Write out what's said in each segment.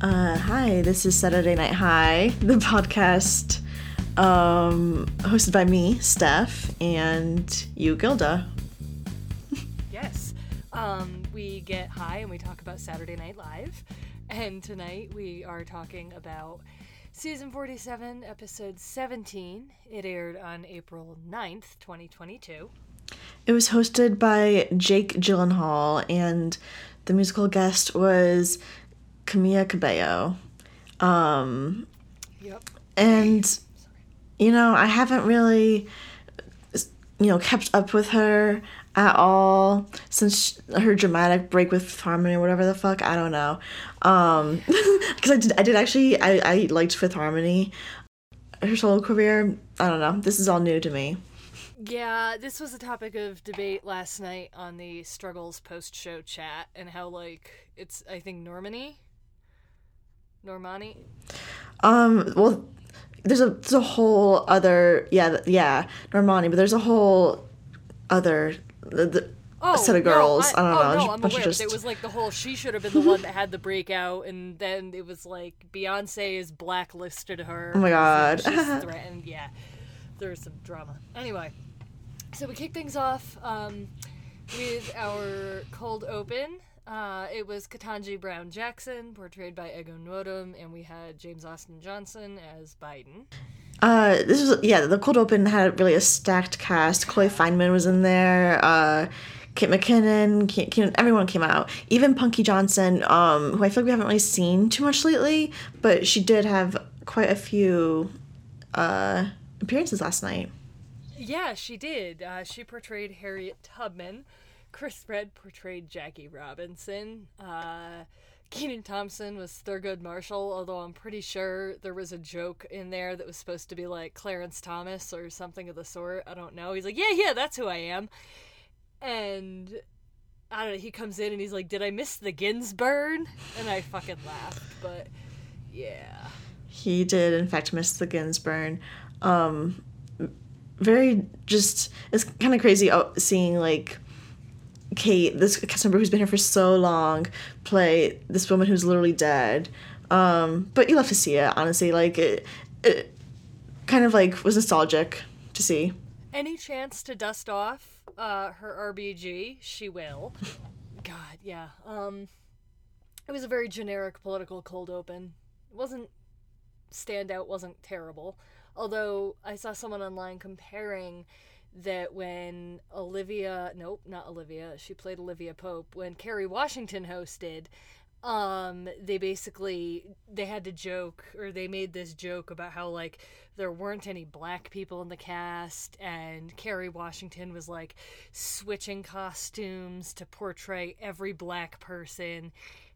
Uh, hi, this is Saturday Night High, the podcast um, hosted by me, Steph, and you, Gilda. Yes. Um, we get high and we talk about Saturday Night Live. And tonight we are talking about season 47, episode 17. It aired on April 9th, 2022. It was hosted by Jake Gyllenhaal, and the musical guest was Camila Cabello. Um, Yep. and you know i haven't really you know kept up with her at all since her dramatic break with harmony or whatever the fuck i don't know um because i did i did actually i i liked fifth harmony her solo career i don't know this is all new to me Yeah, this was a topic of debate last night on the Struggles post show chat and how, like, it's, I think, Normani? Normani? um well there's a there's a whole other yeah yeah normani but there's a whole other the, the, Oh, set of no, girls. I, don't oh, know. No, I'm aware. but It was like the whole she should have been the one that had the breakout, and then it was like Beyonce is blacklisted her. Oh my God. and She's threatened. Yeah, there was some drama. Anyway, so we kick things off um, with our cold open. Uh, it was Ketanji Brown Jackson, portrayed by Ego Nwodim, and we had James Austin Johnson as Biden. Uh, this was yeah. The cold open had really a stacked cast. Chloe Fineman was in there. Uh, Kate McKinnon, everyone came out. Even Punky Johnson, um, who I feel like we haven't really seen too much lately, but she did have quite a few uh, appearances last night. Yeah, she did. Uh, she portrayed Harriet Tubman. Chris Redd portrayed Jackie Robinson. Uh, Kenan Thompson was Thurgood Marshall, although I'm pretty sure there was a joke in there that was supposed to be like Clarence Thomas or something of the sort. I don't know. He's like, yeah, yeah, that's who I am. And I don't know. He comes in and he's like, did I miss the Ginsburg? And I fucking laughed. But yeah. He did, in fact, miss the Ginsburg. Um, very just it's kind of crazy uh, seeing like Kate, this cast member who's been here for so long, play this woman who's literally dead. Um, but you love to see it, honestly. Like it, it kind of like was nostalgic to see. Any chance to dust off uh, her RBG, she will. God, yeah. Um, it was a very generic political cold open. It wasn't standout, wasn't terrible. Although I saw someone online comparing that when Olivia, nope, not Olivia, she played Olivia Pope, when Kerry Washington hosted, um they basically they had to joke or they made this joke about how like there weren't any black people in the cast and Kerry Washington was like switching costumes to portray every black person.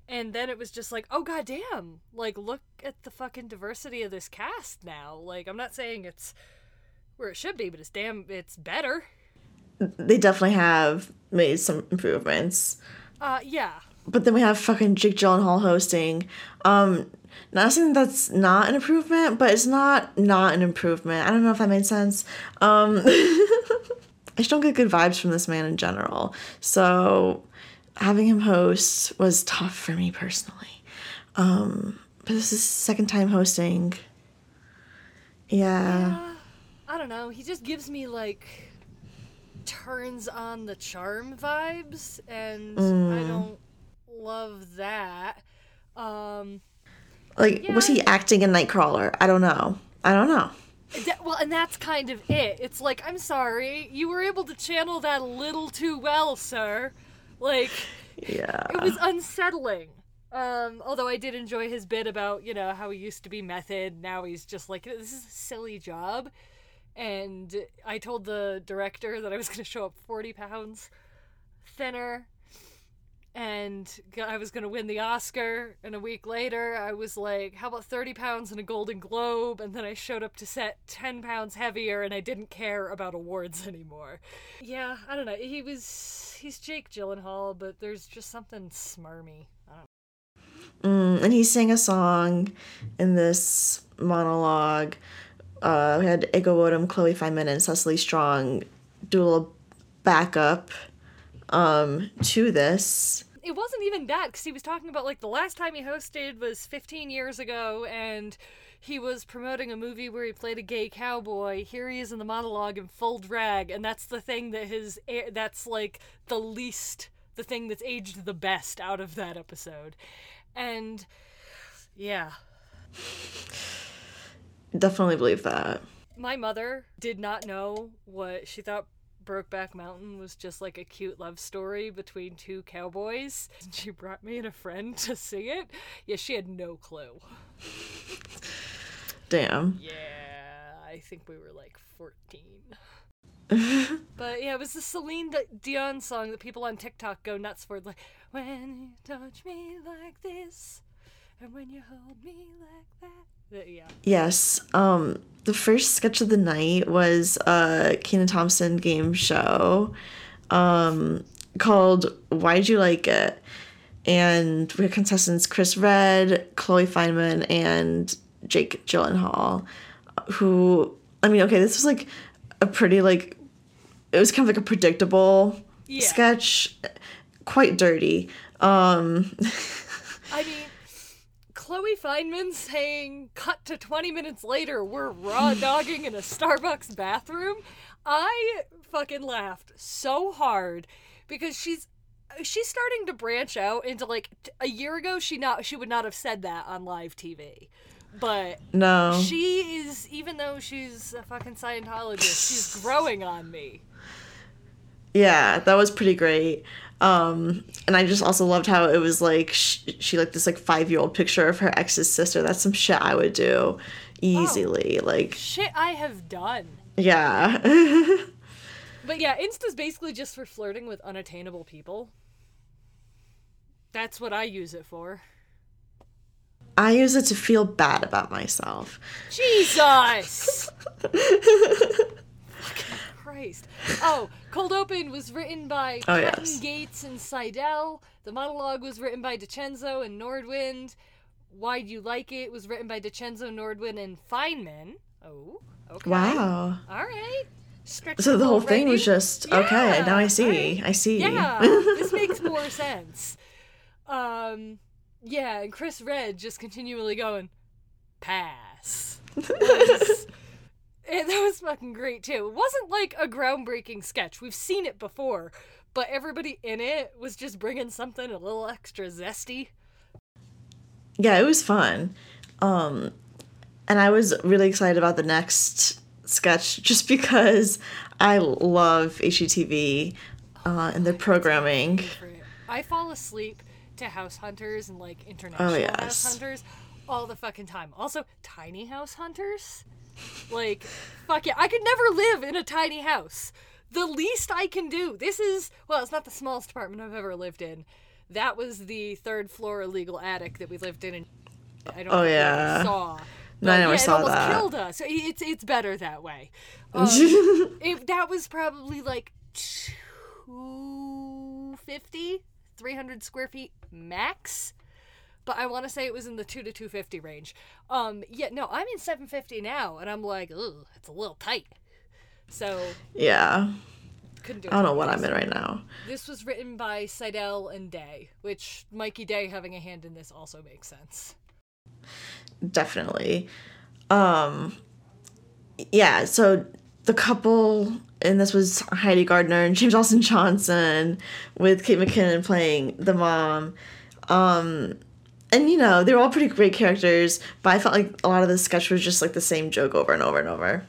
And then it was just like oh god damn like look at the fucking diversity of this cast now. Like I'm not saying it's where it should be but it's damn it's better They definitely have made some improvements. uh yeah But then we have fucking Jake Gyllenhaal hosting. Um, not saying that's not an improvement, but it's not not an improvement. I don't know if that made sense. Um, I just don't get good vibes from this man in general. So having him host was tough for me personally. Um, but this is second time hosting. Yeah. I don't know. He just gives me like turns on the charm vibes, and I don't love that. Um, Like, was he acting in Nightcrawler? I don't know. I don't know. that, well, and that's kind of it. It's like, I'm sorry, you were able to channel that a little too well, sir. Like, Yeah. it was unsettling. Um, although I did enjoy his bit about, you know, how he used to be method, now he's just like, this is a silly job. And I told the director that I was going to show up 40 pounds thinner and I was going to win the Oscar. And a week later, I was like, how about 30 pounds and a Golden Globe? And then I showed up to set 10 pounds heavier and I didn't care about awards anymore. Yeah, I don't know. He was. He's Jake Gyllenhaal, but there's just something smarmy. Mm, and he sang a song in this monologue. Uh, we had Ego Nwodim, Chloe Fineman, and Cecily Strong do a little backup um, to this. it wasn't even that because he was talking about like the last time he hosted was 15 years ago and he was promoting a movie where he played a gay cowboy. Here he is in the monologue in full drag, and that's the thing that his that's like the least the thing that's aged the best out of that episode. And yeah. Definitely believe that. My mother did not know what she thought Brokeback Mountain was just like a cute love story between two cowboys. And She brought me and a friend to see it. Yeah, she had no clue. Damn. Yeah, I think we were like 14. but yeah, it was the Celine Dion song that people on TikTok go nuts for. Like, when you touch me like this, and when you hold me like that. Yeah. Yes. Um, the first sketch of the night was a Kenan Thompson game show, um, called "Why'd You Like It," and we had contestants Chris Redd, Chloe Fineman, and Jake Gyllenhaal, who I mean, okay, this was like a pretty like it was kind of like a predictable yeah. sketch, quite dirty. Um I mean, Chloe Fineman saying cut to 20 minutes later we're raw dogging in a Starbucks bathroom. I fucking laughed so hard because she's she's starting to branch out into like a year ago she not she would not have said that on live TV but no. she is even though she's a fucking scientologist she's growing on me. Yeah that was pretty great um and i just also loved how it was like she, she like this like five year old picture of her ex's sister. That's some shit i would do easily oh, like shit i have done. Yeah. But yeah insta's basically just for flirting with unattainable people. That's what i use it for. I use it to feel bad about myself. Jesus! Christ. Oh, Cold Open was written by oh, yes. Gates and Seidell. The monologue was written by DiCenzo and Nordwind. Why Do You Like It was written by DiCenzo, Nordwind, and Fineman. Oh, okay. Wow. All right. so the whole thing was just yeah. okay. Now I see. Right. I see. Yeah, this makes more sense. Um, yeah, and Chris Redd just continually going, pass. and that was fucking great too. It wasn't like a groundbreaking sketch. We've seen it before, but everybody in it was just bringing something a little extra zesty. Yeah, it was fun. Um and I was really excited about the next sketch just because I love HGTV uh, and their programming. I fall asleep to House Hunters and like international oh, yes. House Hunters all the fucking time. Also, tiny house hunters. Like, fuck yeah, I could never live in a tiny house. The least I can do. This is well, it's not the smallest apartment I've ever lived in. That was the third floor illegal attic that we lived in. And I don't. Oh yeah. Saw. No, I never yeah, saw it almost that. killed us. It's it's better that way. Um, it, that was probably like two fifty 300 square feet max but I want to say it was in the 2 to 250 range. Um yeah, no, I'm in 750 now and I'm like, "Ugh, it's a little tight." So Yeah. Couldn't do I don't know what I'm in right now. This was written by Seidell and Day, which Mikey Day having a hand in this also makes sense. Definitely. Um yeah, so the couple and this was Heidi Gardner and James Austin Johnson with Kate McKinnon playing the mom. Um, and you know, they're all pretty great characters, but I felt like a lot of the sketch was just like the same joke over and over and over.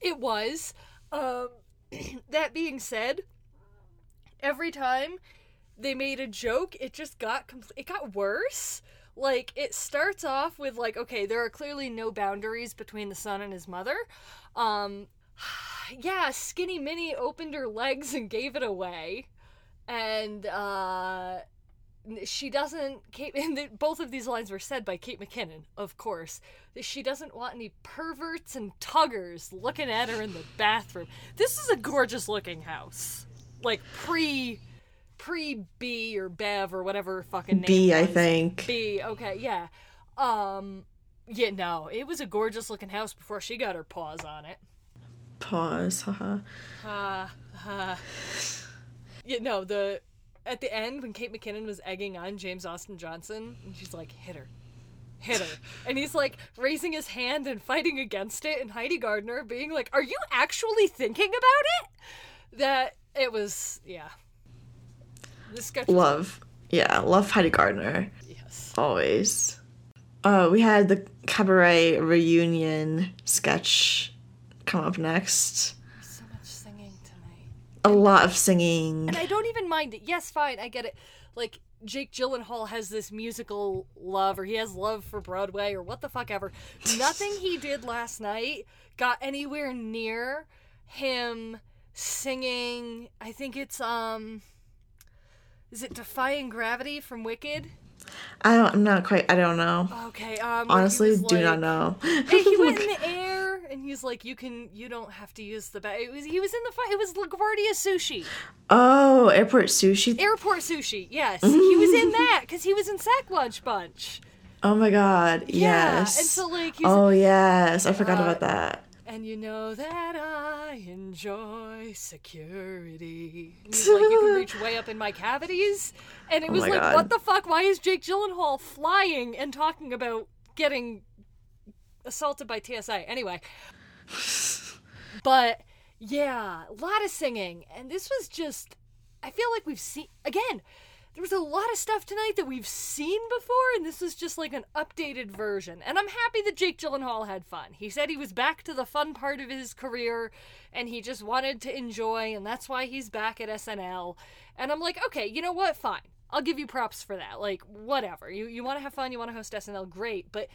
It was. Um, that being said, every time they made a joke, it just got compl- it got worse. Like it starts off with like, okay, there are clearly no boundaries between the son and his mother. Um, yeah, Skinny Minnie opened her legs and gave it away. And uh she doesn't Kate and the, both of these lines were said by Kate McKinnon, of course. She doesn't want any perverts and tuggers looking at her in the bathroom. This is a gorgeous looking house. Like pre pre B or Bev or whatever fucking name. B, I think. B, okay, yeah. Um yeah, no, it was a gorgeous looking house before she got her paws on it. Pause. Haha. Uh, uh, yeah, no, the at the end when Kate McKinnon was egging on James Austin Johnson, and she's like, "Hit her." Hit her. And he's like raising his hand and fighting against it, and Heidi Gardner being like, Are you actually thinking about it? That it was, yeah. This sketch Love. Yeah, love Heidi Gardner. Yes. Always. Uh, we had the cabaret reunion sketch come up next. So much singing tonight. A lot of singing. And I don't even mind it. Yes, fine, I get it. Like, Jake Gyllenhaal has this musical love, or he has love for Broadway, or what the fuck ever. Nothing he did last night got anywhere near him singing. I think it's, um. Is it Defying Gravity from Wicked? I don't. I'm not quite. I don't know. Okay, um. Honestly, do not know. He went in the air, and he's like, "You can, you don't have to use the ba It was he was in the fight. It was LaGuardia Sushi, oh, airport sushi. Airport Sushi. Yes, he was in that because he was in Sack Lunch Bunch. oh my god. Yeah, Yes. and so like he's, oh yes, I forgot Uh, about that. And you know that I enjoy security. Like, you can reach way up in my cavities, and it Oh was like, God. what the fuck? Why is Jake Gyllenhaal flying and talking about getting assaulted by TSA? Anyway, but yeah, a lot of singing, and this was just. I feel like we've seen again. There was a lot of stuff tonight that we've seen before, and this was just like an updated version. And I'm happy that Jake Gyllenhaal had fun. He said he was back to the fun part of his career, and he just wanted to enjoy, and that's why he's back at SNL. And I'm like, okay, you know what? Fine. I'll give you props for that. Like, whatever. You you want to have fun, you want to host SNL, great. But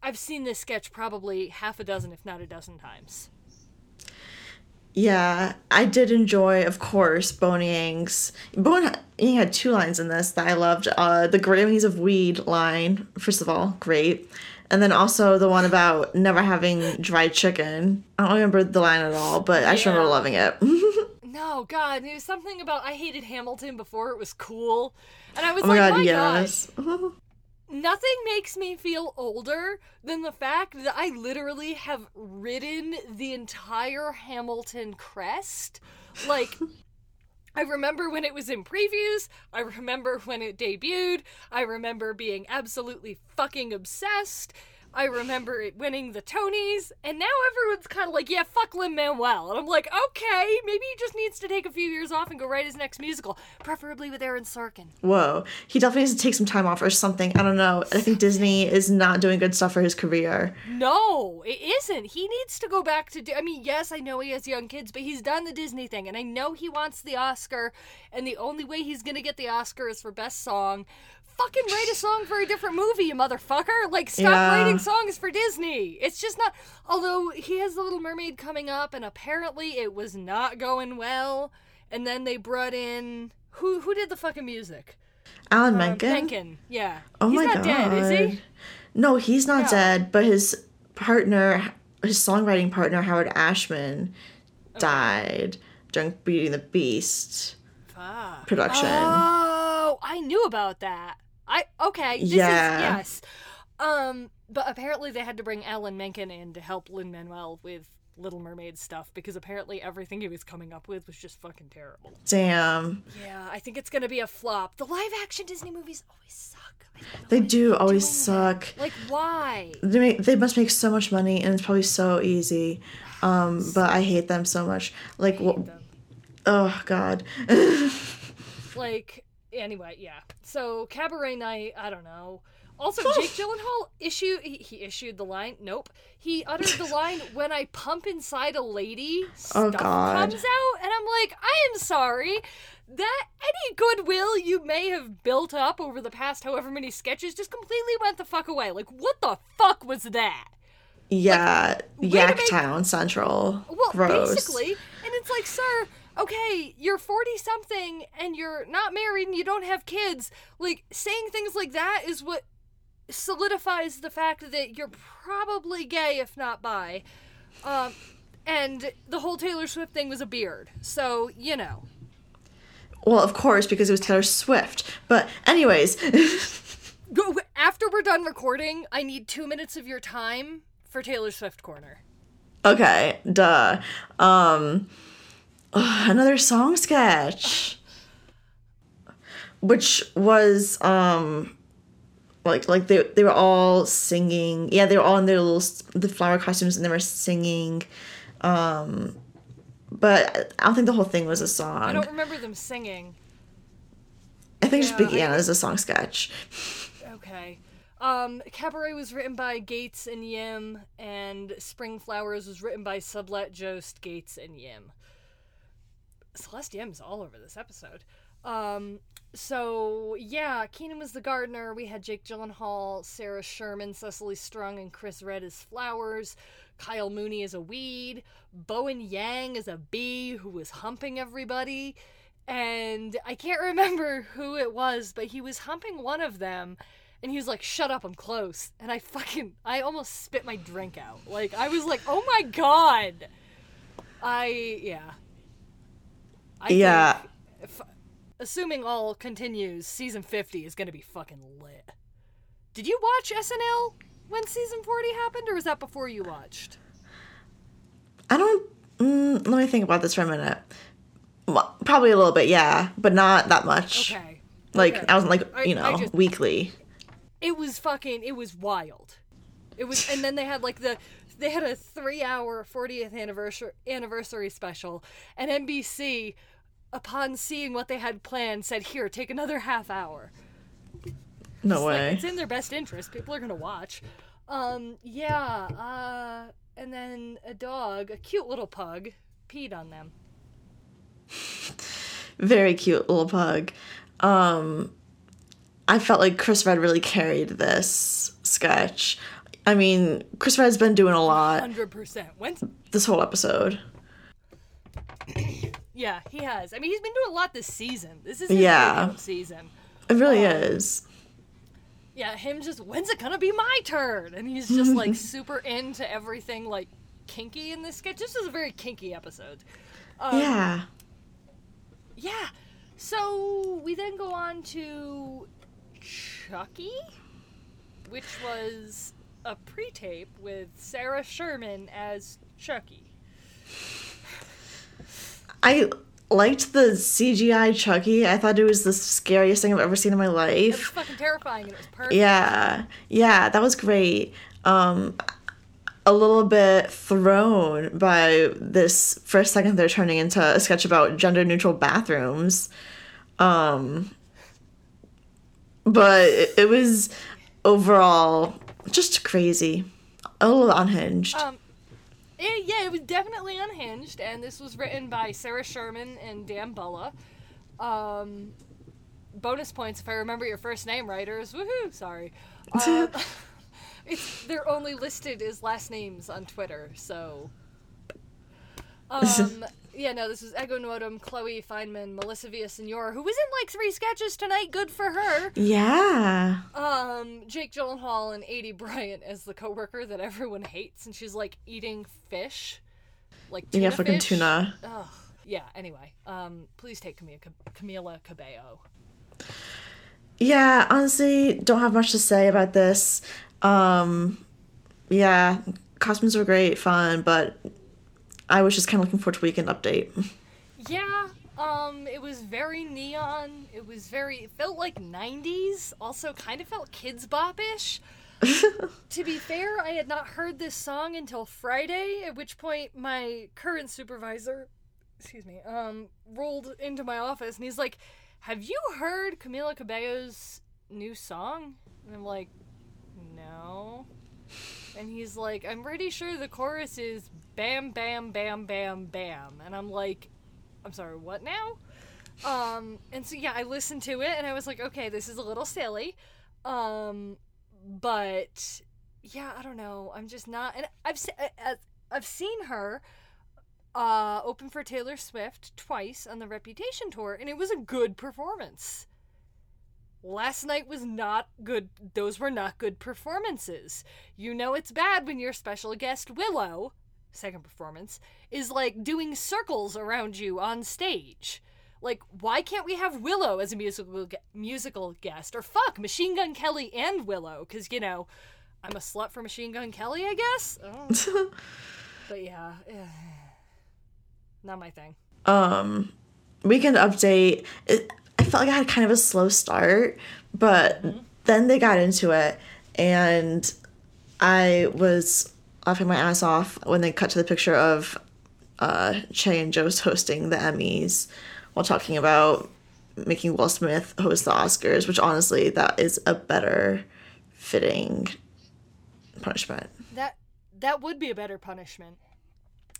I've seen this sketch probably half a dozen, if not a dozen times. Yeah, I did enjoy, of course, Bowen Yang's. Yang had two lines in this that I loved. Uh, the Grammys of Weed line, first of all, great. And then also the one about never having dried chicken. I don't remember the line at all, but I just remember loving it. No, God, it was something about I hated Hamilton before it was cool. And I was like, oh my like, god, my yes. God, nothing makes me feel older than the fact that I literally have ridden the entire Hamilton crest. Like, I remember when it was in previews. I remember when it debuted. I remember being absolutely fucking obsessed. I remember it winning the Tonys, and now everyone's kind of like, yeah, fuck Lin Manuel. And I'm like, okay, maybe he just needs to take a few years off and go write his next musical, preferably with Aaron Sorkin. Whoa. He definitely needs to take some time off or something. I don't know. I think Disney is not doing good stuff for his career. No, it isn't. He needs to go back to. Di- I mean, yes, I know he has young kids, but he's done the Disney thing, and I know he wants the Oscar, and the only way he's gonna get the Oscar is for best song. Fucking write a song for a different movie, you motherfucker! Like, stop Yeah. writing songs for Disney. It's just not. Although he has The Little Mermaid coming up, and apparently it was not going well, and then they brought in who who did the fucking music? Alan Um, Menken? Menken. Yeah. Oh he's my not god. dead, is he? No, he's not No. dead, but his partner, his songwriting partner, Howard Ashman, died during Beauty and the Beast Fuck. production. Oh, I knew about that. I okay. This Yeah. is yes. Um, but apparently they had to bring Alan Menken in to help Lin Manuel with Little Mermaid stuff because apparently everything he was coming up with was just fucking terrible. Damn. Yeah, I think it's gonna be a flop. The live action Disney movies always suck. I don't know They do always doing that. suck. Like why? They make, they must make so much money and it's probably so easy. Um, but I hate them so much. Like, wh- them. oh god. like anyway yeah. So cabaret night i don't know. Also jake gyllenhaal issued he, he issued the line nope. He uttered the line when i pump inside a lady Oh, stuff God. comes out. And i'm like i am sorry. That any goodwill you may have built up over the past however many sketches just completely went the fuck away. Like what the fuck was that? Yeah, to make- Yaktown Central. Well, Gross. basically, and it's like, sir, okay, you're 40 something and you're not married and you don't have kids. Like, saying things like that is what solidifies the fact that you're probably gay, if not bi. Um, and the whole Taylor Swift thing was a beard. So, you know. Well, of course, because it was Taylor Swift. But, anyways, after we're done recording, I need two minutes of your time for Taylor Swift Corner. okay, duh. Um, ugh, another song sketch. which was um like like they they were all singing. Yeah, they were all in their little the flower costumes and they were singing. Um, but I don't think the whole thing was a song. I don't remember them singing. I think it just Yeah, began as a song sketch. Okay. Um, Cabaret was written by Gates and Yim, and Spring Flowers was written by Sublette Jost, Gates, and Yim. Celeste Yim's all over this episode. Um, so yeah, Kenan was the gardener. We had Jake Gyllenhaal, Sarah Sherman, Cecily Strong, and Chris Redd as flowers. Kyle Mooney is a weed. Bowen Yang is a bee who was humping everybody. And I can't remember who it was, but he was humping one of them. And he was like, shut up, I'm close. And I fucking, I almost spit my drink out. Like, I was like, oh my god. I, yeah. I Yeah. if, assuming all continues, season 50 is gonna be fucking lit. Did you watch SNL when season 40 happened, or was that before you watched? I don't. Mm, let me think about this for a minute. Well, probably a little bit, yeah, but not that much. Okay. Like Okay. I wasn't like I- you know just- weekly. it was fucking it was wild it was and then they had like the they had a three hour 40th anniversary anniversary special and nbc upon seeing what they had planned said here take another half hour No It's like, way. it's in their best interest people are gonna watch um yeah uh and then a dog a cute little pug peed on them Very cute little pug. Um, I felt like Chris Redd really carried this sketch. I mean, Chris Redd's been doing a lot 100% when's this whole episode. yeah he has i mean he's been doing a lot this season this is his Yeah. season It really Oh. is. Yeah, him just when's it gonna be my turn? And he's just like super into everything like kinky in this sketch. This is a very kinky episode. Um, yeah. Yeah. So we then go on to Chucky, which was a pre-tape with Sarah Sherman as Chucky. I liked the CGI Chucky. I thought it was the scariest thing I've ever seen in my life. It was fucking terrifying and it was perfect. Yeah. Yeah, that was great. Um a little bit thrown by this for a second they're turning into a sketch about gender neutral bathrooms. Um but it, it was overall just crazy. A little unhinged. Um, it, yeah, it was definitely unhinged, and this was written by Sarah Sherman and Dan Bulla. Um, bonus points if I remember your first name, writers. Woohoo! Sorry. Um, it's they're only listed as last names on Twitter, so. Um, yeah, no, this was Ego Nwodim, Chloe Fineman, Melissa Villasenor, who was in like three sketches tonight. Good for her. yeah. Um, Jake Gyllenhaal and Aidy Bryant as the coworker that everyone hates, and she's like eating fish, like tuna Yeah, fucking fish. tuna. Ugh. Yeah. Anyway, um, please take Camila, Camila Cabello. Yeah, honestly, don't have much to say about this. Um, yeah, costumes were great, fun, but I was just kind of looking forward to Weekend Update. Yeah. Um, it was very neon. It was very. It felt like '90s. Also, kind of felt kids bop-ish. to be fair, I had not heard this song until Friday, at which point my current supervisor, excuse me, um, rolled into my office and he's like, "Have you heard Camila Cabello's new song?" And I'm like, "No." And he's like, "I'm pretty sure the chorus is bam bam bam bam bam." And I'm like, "I'm sorry, what now?" Um, and so yeah, I listened to it and I was like, "Okay, this is a little silly." Um, but yeah, I don't know. I'm just not. And I've se- I've seen her uh, open for Taylor Swift twice on the Reputation tour, and it was a good performance. Last night was not good. Those were not good performances. You know it's bad when your special guest Willow, second performance, is like doing circles around you on stage. Like, why can't we have Willow as a musical gu- musical guest? Or fuck, Machine Gun Kelly and Willow, because you know, I'm a slut for Machine Gun Kelly, I guess. I but yeah, eh, not my thing. um, Weekend Update, it, I felt like I had kind of a slow start, but mm-hmm. then they got into it, and I was laughing my ass off when they cut to the picture of uh, Che and Jost hosting the Emmys while talking about making Will Smith host the Oscars, which honestly, that is a better fitting punishment. That that would be a better punishment.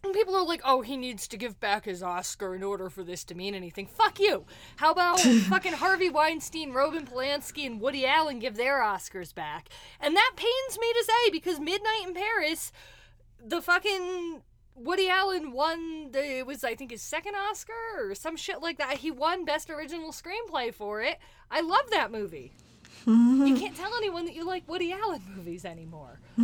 And people are like, oh, he needs to give back his Oscar in order for this to mean anything. Fuck you. How about fucking Harvey Weinstein, Robin Polanski, and Woody Allen give their Oscars back? And that pains me to say because Midnight in Paris, the fucking Woody Allen won the it was I think his second Oscar or some shit like that. He won best original screenplay for it. I love that movie. you can't tell anyone that you like Woody Allen movies anymore.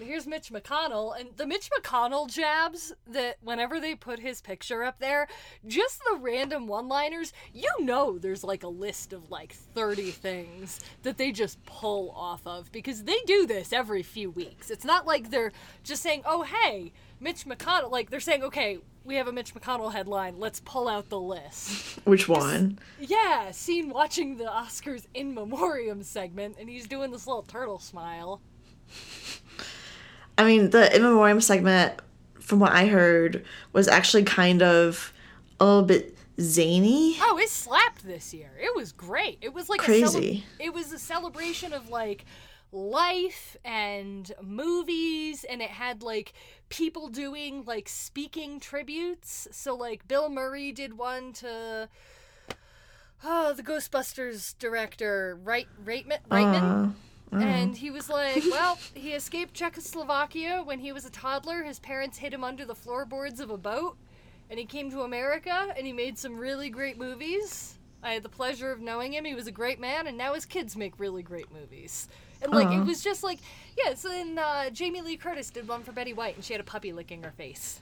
Here's Mitch McConnell, and the Mitch McConnell jabs that whenever they put his picture up there, just the random one liners, you know there's like a list of like 30 things that they just pull off of because they do this every few weeks. It's not like they're just saying, oh, hey, Mitch McConnell, like they're saying, okay, we have a Mitch McConnell headline. Let's pull out the list. Which one? Yeah, seen watching the Oscars in memoriam segment, and he's doing this little turtle smile. I mean, the in memoriam segment, from what I heard, was actually kind of a little bit zany. Oh, it slapped this year. It was great. It was like crazy. A cele- it was a celebration of like life and movies and it had like people doing like speaking tributes so like bill murray did one to oh the ghostbusters director right reitman, reitman. Uh. And he was like, well, he escaped Czechoslovakia when he was a toddler. His parents hid him under the floorboards of a boat. And he came to America and he made some really great movies. I had the pleasure of knowing him. He was a great man, and now his kids make really great movies. And like it was just like yeah. So then uh, Jamie Lee Curtis did one for Betty White, and she had a puppy licking her face.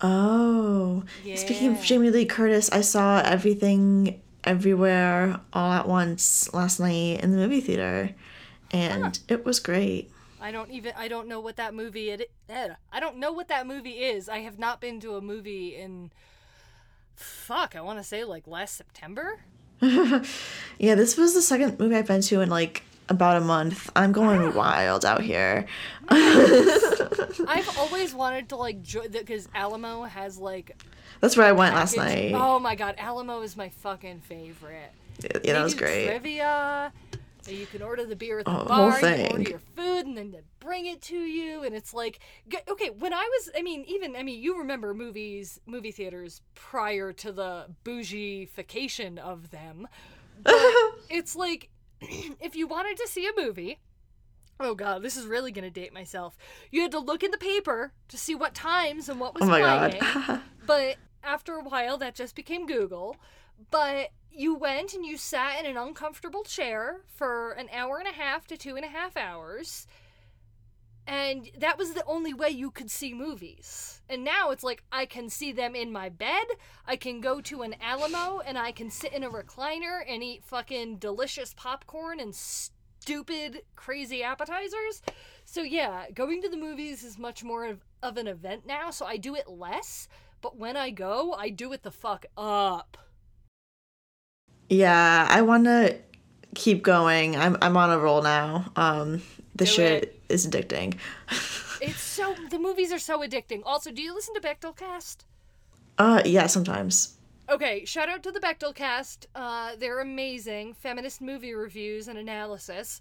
Oh, yeah. speaking of Jamie Lee Curtis, I saw everything everywhere all at once last night in the movie theater and huh. it was great. I don't even I don't know what that movie it eh, I don't know what that movie is. I have not been to a movie in fuck, I want to say like last September. yeah, this was the second movie I've been to in like about a month. I'm going ah. wild out here. I've always wanted to like join because Alamo has like. That's where I went package. last night. Oh my god, Alamo is my fucking favorite. Yeah, yeah that was great. Trivia. So you can order the beer at the oh, bar, you order your food, and then they bring it to you. And it's like, okay, when I was, I mean, even, I mean, you remember movies, movie theaters prior to the bougiefication of them. It's like, if you wanted to see a movie, oh god, this is really gonna date myself. You had to look in the paper to see what times and what was oh playing. but after a while, that just became Google. But you went and you sat in an uncomfortable chair for an hour and a half to two and a half hours. And that was the only way you could see movies. And now it's like I can see them in my bed. I can go to an Alamo and I can sit in a recliner and eat fucking delicious popcorn and stupid, crazy appetizers. So, yeah, going to the movies is much more of, of an event now. So I do it less. But when I go, I do it the fuck up. Yeah, I want to keep going. I'm I'm on a roll now. Um, the shit it. is addicting. it's so the movies are so addicting. Also, do you listen to Bechdelcast? Uh, yeah, sometimes. Okay, shout out to the Bechdelcast. Uh, they're amazing feminist movie reviews and analysis.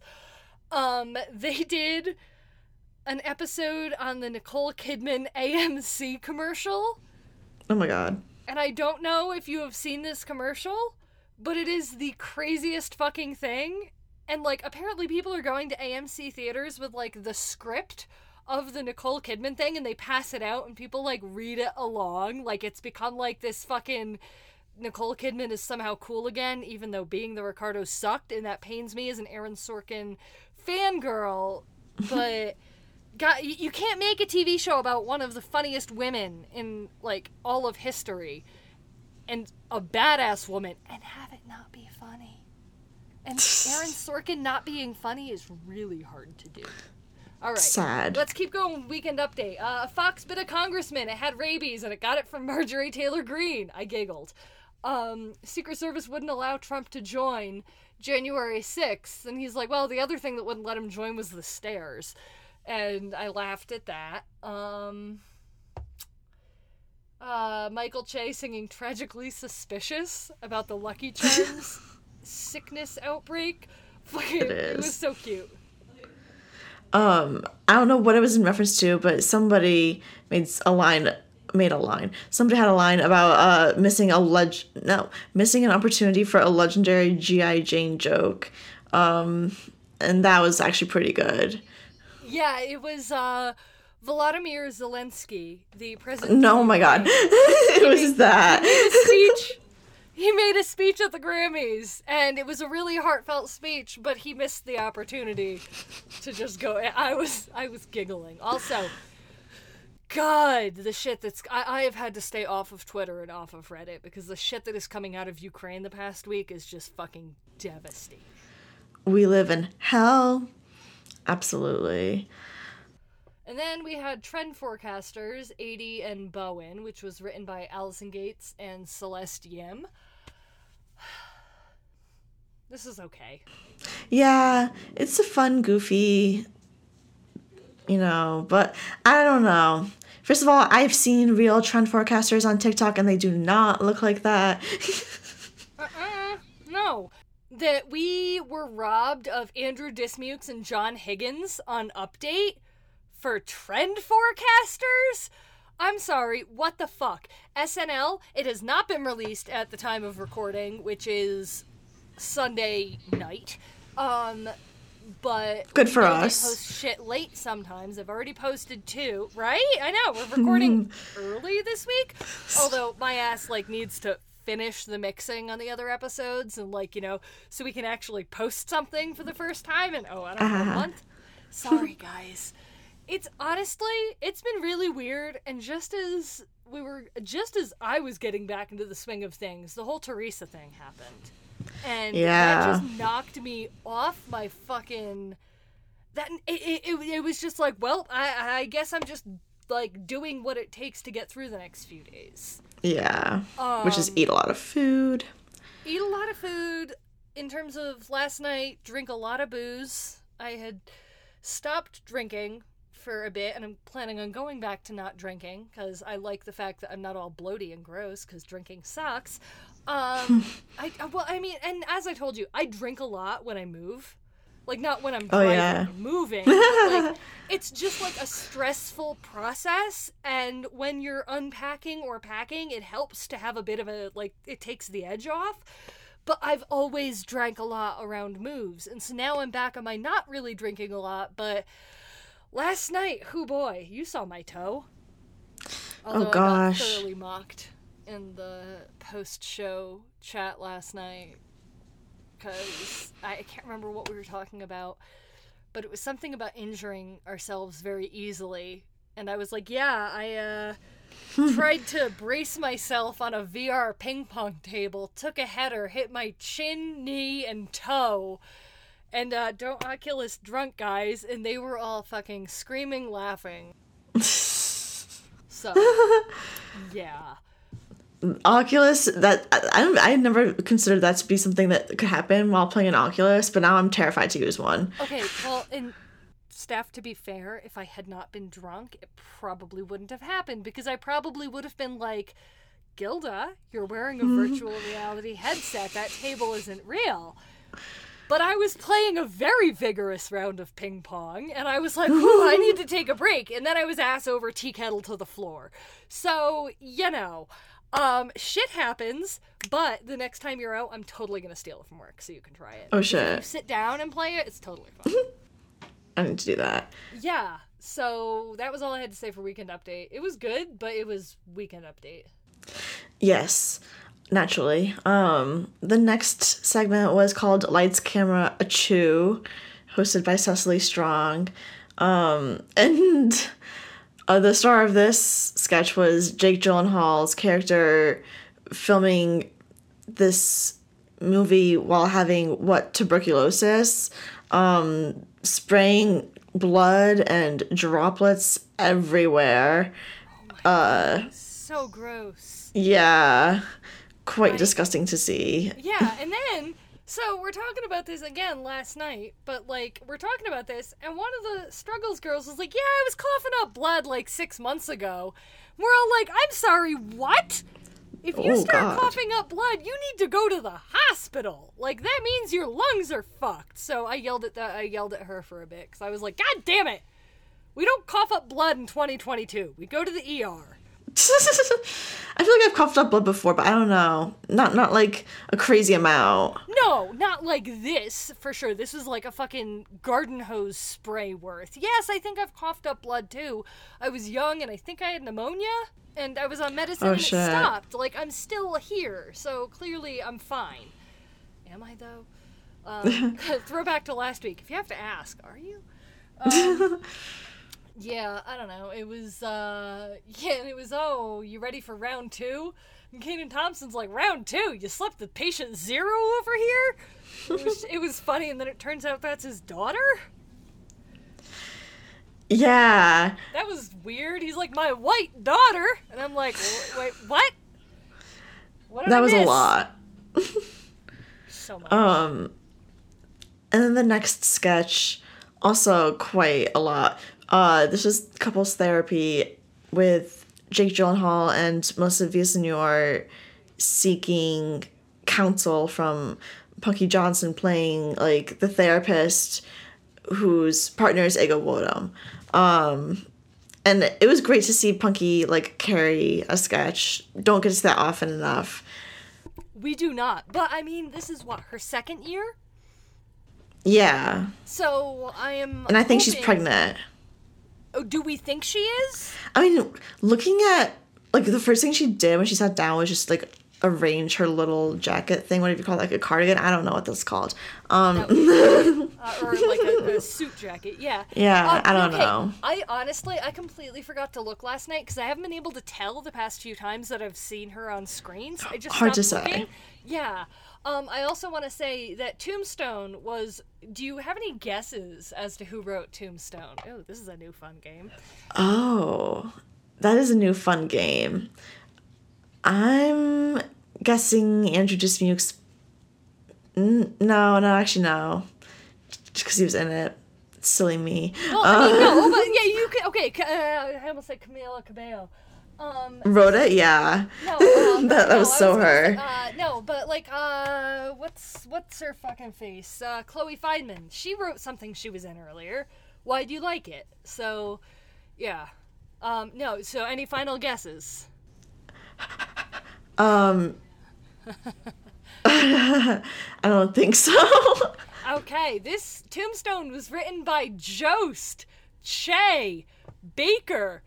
Um, they did an episode on the Nicole Kidman AMC commercial. Oh my god. And I don't know if you have seen this commercial, but it is the craziest fucking thing. And like apparently people are going to AMC theaters with like the script of the Nicole Kidman thing and they pass it out and people like read it along. Like it's become like this fucking Nicole Kidman is somehow cool again even though being the Ricardo sucked and that pains me as an Aaron Sorkin fangirl. But God, you can't make a TV show about one of the funniest women in like all of history and a badass woman and have it not be funny. And Aaron Sorkin not being funny is really hard to do. All right. Sad. Let's keep going. Weekend update. Uh, a fox bit a congressman. It had rabies and it got it from Marjorie Taylor Greene. I giggled. um, Secret Service wouldn't allow Trump to join January 6th. And he's like, well, the other thing that wouldn't let him join was the stairs. And I laughed at that. Um, uh, Michael Che singing Tragically Suspicious about the Lucky Charms sickness outbreak. Fucking, it, it was so cute. Um, I don't know what it was in reference to, but somebody made a line made a line. Somebody had a line about uh missing a leg no missing an opportunity for a legendary GI Jane joke, um, and that was actually pretty good. Yeah, it was uh, Volodymyr Zelensky, the president. No, oh my god, it was made, that. He made a speech. he made a speech at the Grammys, and it was a really heartfelt speech, but he missed the opportunity to just go. I was I was giggling. Also, God, the shit that's I, I have had to stay off of Twitter and off of Reddit because the shit that is coming out of Ukraine the past week is just fucking devastating. We live in hell. Absolutely. And then we had Trend Forecasters, Aidy and Bowen, which was written by Alison Gates and Celeste Yim. This is okay. Yeah, it's a fun, goofy, you know, but I don't know. First of all, I've seen real trend forecasters on TikTok and they do not look like that. uh-uh, no. That we were robbed of Andrew Dismukes and John Higgins on Update for trend forecasters? I'm sorry, what the fuck? SNL, it has not been released at the time of recording, which is Sunday night. Um, but good for us. Post shit late sometimes. I've already posted two, right? I know we're recording early this week. Although my ass like needs to finish the mixing on the other episodes and like you know so we can actually post something for the first time in oh I don't know uh-huh. a month. Sorry guys. It's honestly it's been really weird and just as we were just as I was getting back into the swing of things, the whole Teresa thing happened. And yeah. that just knocked me off my fucking that it, it, it, was just like well I, I guess i'm just like doing what it takes to get through the next few days. Yeah. Um, which is eat a lot of food. Eat a lot of food. In terms of last night drink a lot of booze. I had stopped drinking for a bit and i'm planning on going back to not drinking because i like the fact that i'm not all bloaty and gross because drinking sucks um, I well, I mean, and as I told you, I drink a lot when I move. Like not when I'm driving, oh, yeah. moving. like it's just like a stressful process, and when you're unpacking or packing, it helps to have a bit of a like it takes the edge off. But I've always drank a lot around moves, and so now I'm back on my not really drinking a lot. But last night, who boy, you saw my toe. Oh, Although oh gosh, I got thoroughly mocked in the post show chat last night because I, I can't remember what we were talking about, but it was something about injuring ourselves very easily. And I was like, yeah, I uh, tried to brace myself on a VR ping pong table, took a header, hit my chin, knee, and toe. And uh, don't Oculus drunk guys, and they were all fucking screaming, laughing. so, yeah. Oculus that I I never considered that to be something that could happen while playing an Oculus, but now I'm terrified to use one. Okay, well, in staff to be fair, if I had not been drunk, it probably wouldn't have happened because I probably would have been like, Gilda, you're wearing a virtual reality headset. That table isn't real. But I was playing a very vigorous round of ping pong, and I was like, "Ooh, I need to take a break." And then I was ass over tea kettle to the floor. So you know, um, shit happens, but the next time you're out, I'm totally gonna steal it from work so you can try it. Oh shit! Sit down and play it, it's totally fun. I need to do that. Yeah. So that was all I had to say for weekend update. It was good, but it was weekend update. Yes, naturally. Um, the next segment was called Lights Camera Achoo, hosted by Cecily Strong. Um, and uh, the star of this sketch was Jake Gyllenhaal's character filming this movie while having what tuberculosis, um, spraying blood and droplets everywhere. Oh uh, so gross. Yeah. Quite disgusting to see. Yeah, and then so we're talking about this again last night, but like we're talking about this, and one of the struggles girls was like, "Yeah, I was coughing up blood like six months ago." We're all like, "I'm sorry, what?" If you Oh, start God. coughing up blood, you need to go to the hospital. Like that means your lungs are fucked. So I yelled at the, I yelled at her for a bit because I was like, "God damn it, we don't cough up blood in 2022. We go to the ER." I feel like I've coughed up blood before, but I don't know. Not not like a crazy amount. No, not like this, for sure. This is like a fucking garden hose spray worth. Yes, I think I've coughed up blood too. I was young and I think I had pneumonia and I was on medicine Oh, and it stopped. Like I'm still here, so clearly I'm fine. Am I though? Um, throwback to last week. If you have to ask, are you? Um, yeah, I don't know. It was uh yeah, and it was oh, you ready for round two? And Kenan Thompson's like, round two, you slept with patient zero over here? It was, it was funny, and then it turns out that's his daughter? Yeah. That was weird. He's like, my white daughter. And I'm like, wait, what? What That I was a lot. So much. Um and then the next sketch also quite a lot. Uh this was couples therapy with Jake Gyllenhaal and Melissa Villaseñor seeking counsel from Punky Johnson playing like the therapist whose partner is Ego Nwodim. Um and it was great to see Punky like carry a sketch. Don't get to that often enough. we do not. But I mean, this is what, her second year? Yeah. So I am. And I think she's pregnant. Oh, do we think she is? I mean, looking at like the first thing she did when she sat down was just like arrange her little jacket thing. What do you call it? Like a cardigan? I don't know what that's called. Um, uh, or like a, a suit jacket. Yeah. Yeah, Um, I don't know. I honestly, I completely forgot to look last night because I haven't been able to tell the past few times that I've seen her on screens. I just Hard to stopped say. looking. Yeah. Um, I also want to say that Tombstone was. Do you have any guesses as to who wrote Tombstone? Oh, this is a new fun game. oh, that is a new fun game. I'm guessing Andrew Dismukes. No, no, actually no, because he was in it. Silly me. Well, I mean, no, but yeah, you can. Okay, uh, I almost said Camila Cabello. Um, Wrote it, yeah. No, um, That- that was so gonna her. uh, no, but like, uh, what's what's her fucking face? Uh, Chloe Fineman. She wrote something she was in earlier. Why do you like it? So, yeah. Um, no. So, any final guesses? Um, I don't think so. Okay, this tombstone was written by Jost, Che, Baker,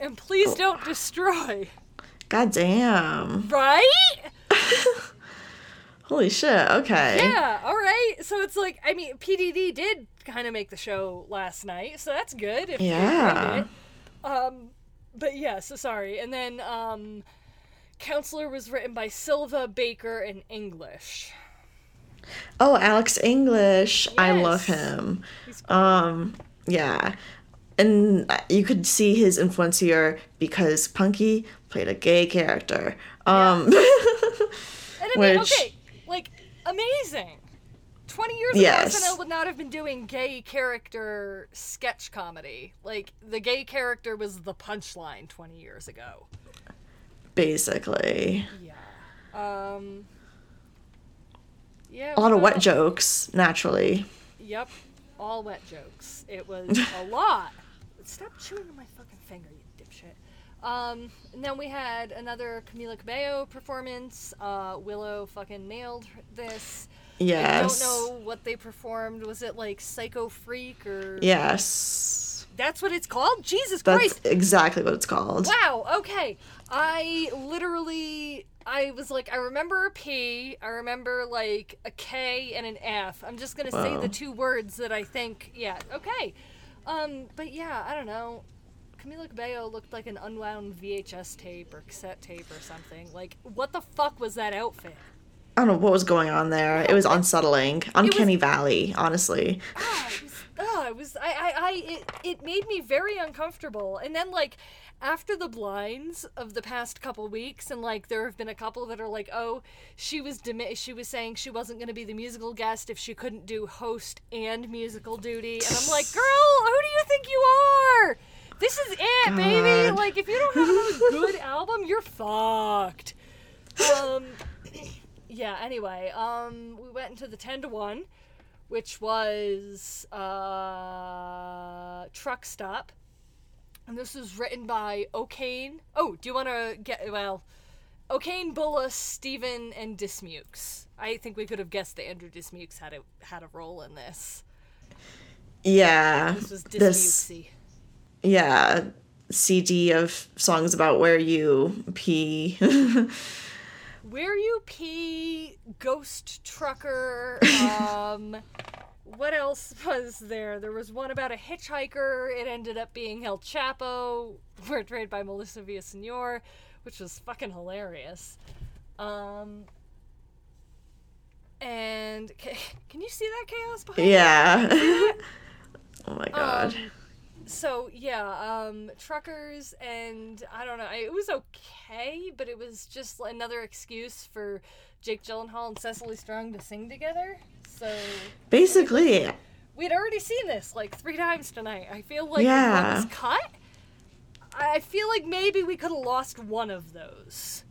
and please don't destroy. God damn. Right? Holy shit. Okay. Yeah, all right. So it's like, I mean, PDD did kind of make the show last night, so that's good. If Yeah. Um, but yeah, so sorry. And then, um, Counselor was written by Silva, Baker, and English. Oh, Alex English. I love him. Um, yeah. And you could see his influence here because Punky played a gay character. Um, And I mean, Which- okay, like, amazing. 20 years ago, Yes. SNL would not have been doing gay character sketch comedy. Like, the gay character was the punchline 20 years ago. basically. Yeah. Um. Yeah. A lot of wet jokes, naturally. Yep. All wet jokes. It was a lot. Stop chewing on my fucking finger, you dipshit. Um, and then we had another Camila Cabello performance. Uh, Willow fucking nailed this. Yes. I don't know what they performed. Was it like Psycho Freak or? Yes. That's what it's called. Jesus Christ. That's Christ! exactly what it's called. Wow, okay. I literally I was like I remember a P, I remember like a K and an F. I'm just going to say the two words that I think yeah, okay. Um but yeah, I don't know. Camila Cabello looked like an unwound VHS tape or cassette tape or something. Like what the fuck was that outfit? I don't know what was going on there. It was unsettling. Uncanny Valley, honestly. ah, it was, ah, it was, I, I, I, it, it made me very uncomfortable. And then, like, after the blinds of the past couple weeks, and like, there have been a couple that are like, oh, she was, demi- she was saying she wasn't going to be the musical guest if she couldn't do host and musical duty. And I'm like, girl, who do you think you are? This is it, baby. Like, if you don't have a good album, you're fucked. Um, yeah. Anyway, um, we went into the ten to one, which was uh, truck stop, and this was written by O'Kane. Oh, do you want to get well? O'Kane, Bullis, Stephen, and Dismukes. I think we could have guessed that Andrew Dismukes had a had a role in this. Yeah. This was Dismukesy. yeah, CD of songs about where you pee. Where you pee, ghost trucker. Um, what else was there? There was one about a hitchhiker. It ended up being El Chapo, portrayed by Melissa Villasenor, which was fucking hilarious. Um, and ca- can you see that chaos behind? yeah. oh my god. Um, so yeah, um, truckers and I don't know. I, it was okay, but it was just another excuse for Jake Gyllenhaal and Cecily Strong to sing together. So Basically, we'd already seen this like three times tonight. I feel like Yeah. it was cut. I feel like maybe we could have lost one of those.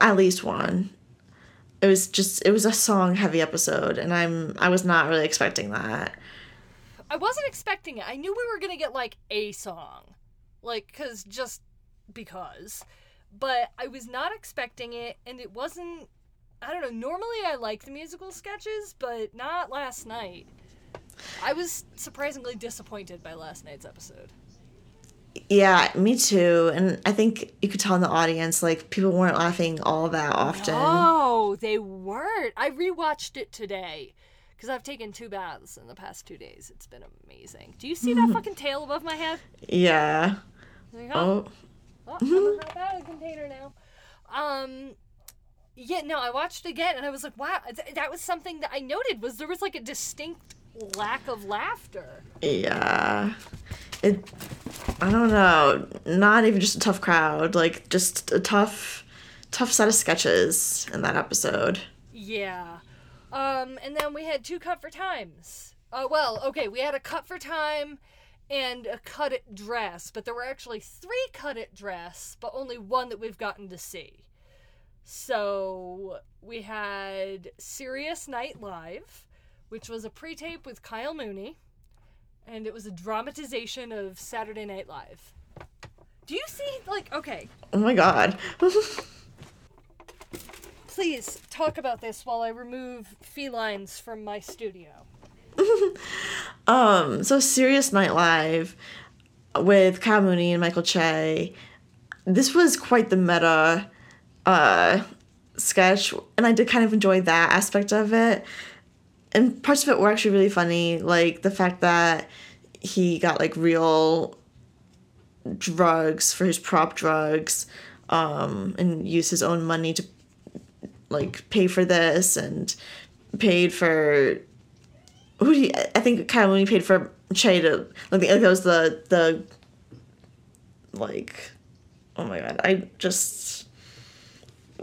at least one. It was just it was a song heavy episode and I'm I was not really expecting that. I wasn't expecting it. I knew we were gonna get like a song, like cause just because, but I was not expecting it, and it wasn't. I don't know. Normally, I like the musical sketches, but not last night. I was surprisingly disappointed by last night's episode. Yeah, me too. And I think you could tell in the audience like people weren't laughing all that often. Oh, they weren't. I rewatched it today because I've taken two baths in the past two days. It's been amazing. Do you see that fucking tail above my head? Yeah. You go. Oh. Oh, I'm out of container now. Um, yeah, no, I watched again and I was like, wow, th- that was something that I noted was there was like a distinct lack of laughter. Yeah. It I don't know. Not even just a tough crowd, like just a tough tough set of sketches in that episode. Yeah. Um, and then we had two cut for times. Uh, well, okay, we had a cut for time and a cut it dress, but there were actually three cut it dress, but only one that we've gotten to see. So we had Serious Night Live, which was a pre tape with Kyle Mooney, and it was a dramatization of Saturday Night Live. Do you see, like, okay, Oh my god. please talk about this while I remove felines from my studio. um, so Serious Night Live with Kyle Mooney and Michael Che. This was quite the meta uh sketch and I did kind of enjoy that aspect of it. And parts of it were actually really funny, like the fact that he got like real drugs for his prop drugs um and used his own money to like pay for this and paid for who do you, I think Kyle Mooney paid for Che to like that was the the like oh my god I just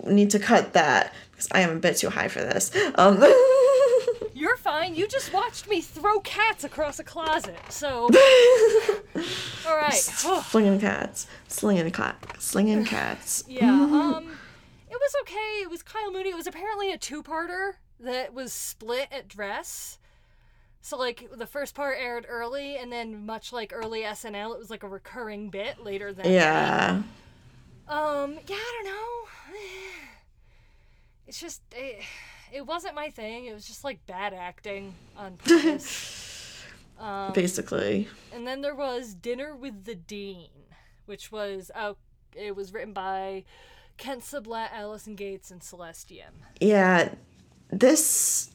need to cut that because I am a bit too high for this um You're fine. You just watched me throw cats across a closet. So, all right. Slinging cats slinging cat slinging cats yeah. Um, was okay. It was Kyle Mooney. It was apparently a two-parter that was split at dress. So like the first part aired early, and then much like early SNL, it was like a recurring bit later that yeah Um, yeah, I don't know. It's just it, it wasn't my thing. It was just like bad acting on purpose. um, basically and then there was Dinner with the Dean, which was oh, it was written by Kent Sublette, Alison Gates, and Celeste Yim. yeah this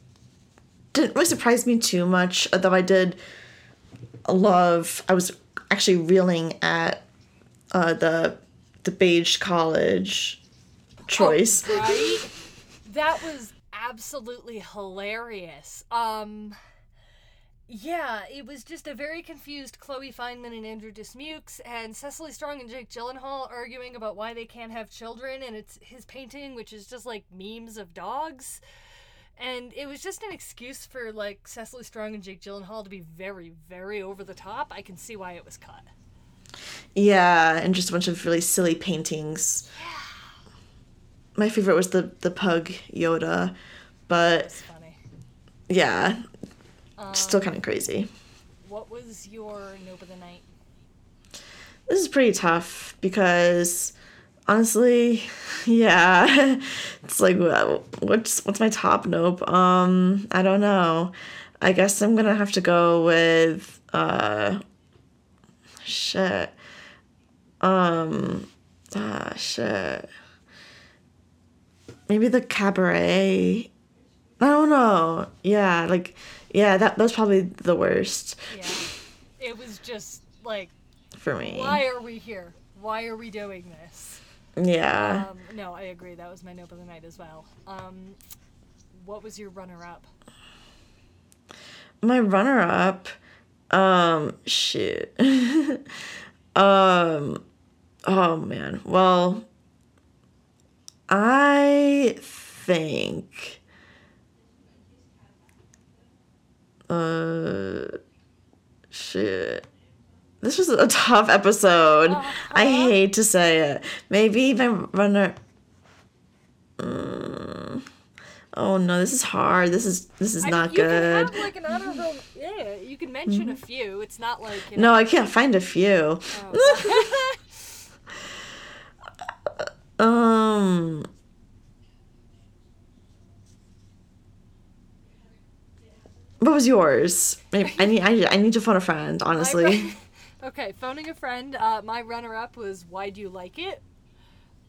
didn't really surprise me too much although I did love I was actually reeling at uh the the beige college choice Right? that was absolutely hilarious. Um yeah, it was just a very confused Chloe Fineman and Andrew Dismukes and Cecily Strong and Jake Gyllenhaal arguing about why they can't have children and it's his painting which is just like memes of dogs. And it was just an excuse for like Cecily Strong and Jake Gyllenhaal to be very, very over the top. I can see why it was cut. Yeah, and just a bunch of really silly paintings. Yeah. My favorite was the the pug Yoda, but It's yeah, still kind of crazy. What was your nope of the night? This is pretty tough because honestly, yeah, it's like wha- what's what's my top nope? Um, I don't know. I guess I'm gonna have to go with uh, shit. Um, ah, shit. Maybe the cabaret. I don't know. Yeah, like, yeah, that that's probably the worst Yeah. it was just like, for me. why are we here? Why are we doing this? Yeah. Um, no, I agree. That was my nope of the night as well. Um, what was your runner up? my runner up um shit um oh man well i think uh shit this was a tough episode i hate to say it maybe my runner Mm. oh no this is hard this is this is I- not you good can have like an honorable. Yeah, you can mention a few. It's not like you know. No, I can't find a few. oh, Um. What was yours? Maybe, I need I, I need to phone a friend. Honestly, okay, phoning a friend. Uh, my runner up was "Why Do You Like It."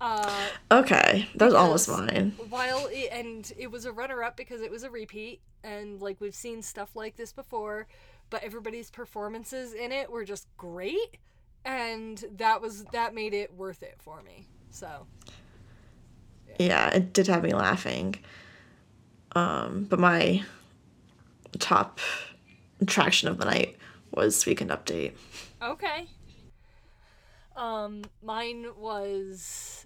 Uh, okay, that was almost mine. While it, and it was a runner up because it was a repeat, and like we've seen stuff like this before, but everybody's performances in it were just great, and that was that made it worth it for me. So Yeah, it did have me laughing. Um, but my top attraction of the night was Weekend Update. okay. Um, mine was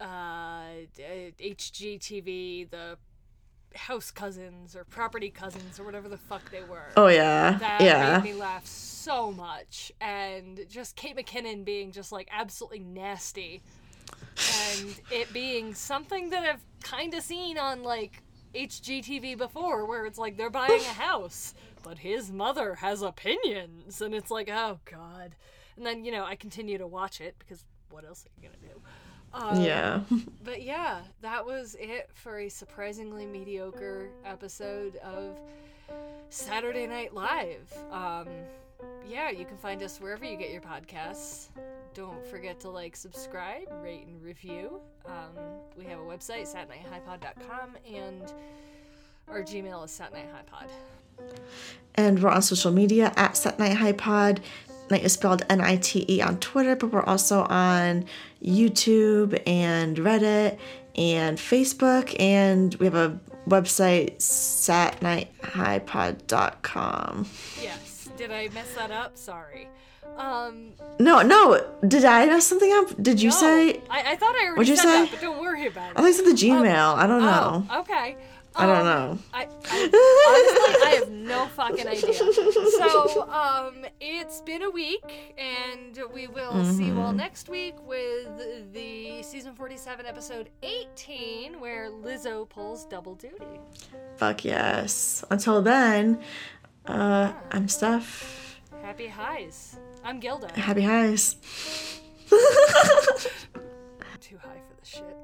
uh HGTV, the house cousins or property cousins or whatever the fuck they were. Oh yeah, that yeah, made me laugh so much and just kate mckinnon being just like absolutely nasty and it being something that i've kind of seen on like hgtv before where it's like they're buying a house but his mother has opinions and it's like oh god and then you know i continue to watch it because what else are you gonna do um, yeah. but yeah, that was it for a surprisingly mediocre episode of Saturday Night Live. Um, yeah, you can find us wherever you get your podcasts. Don't forget to like, subscribe, rate, and review. Um, we have a website, satnighthighpod.com, and our Gmail is satnighthighpod. And we're on social media at Sat Night High Night is spelled N I T E on Twitter, but we're also on YouTube and Reddit and Facebook. And we have a website, satnighthighpod.com. Yes. Did I mess that up? Sorry. Um, No, no. Did I mess something up? Did you no, say? I, I thought I already you said say? that, but don't worry about it. I you said the Gmail. I don't know. Oh, okay. I don't Um, know. I, I honestly I have no fucking idea. So um, it's been a week, and we will see you all Mm-hmm. next week with the season forty-seven, episode eighteen, where Lizzo pulls double duty. Fuck yes. Until then, uh, I'm Steph. Happy highs. I'm Gilda. Happy highs. Too high for the shit.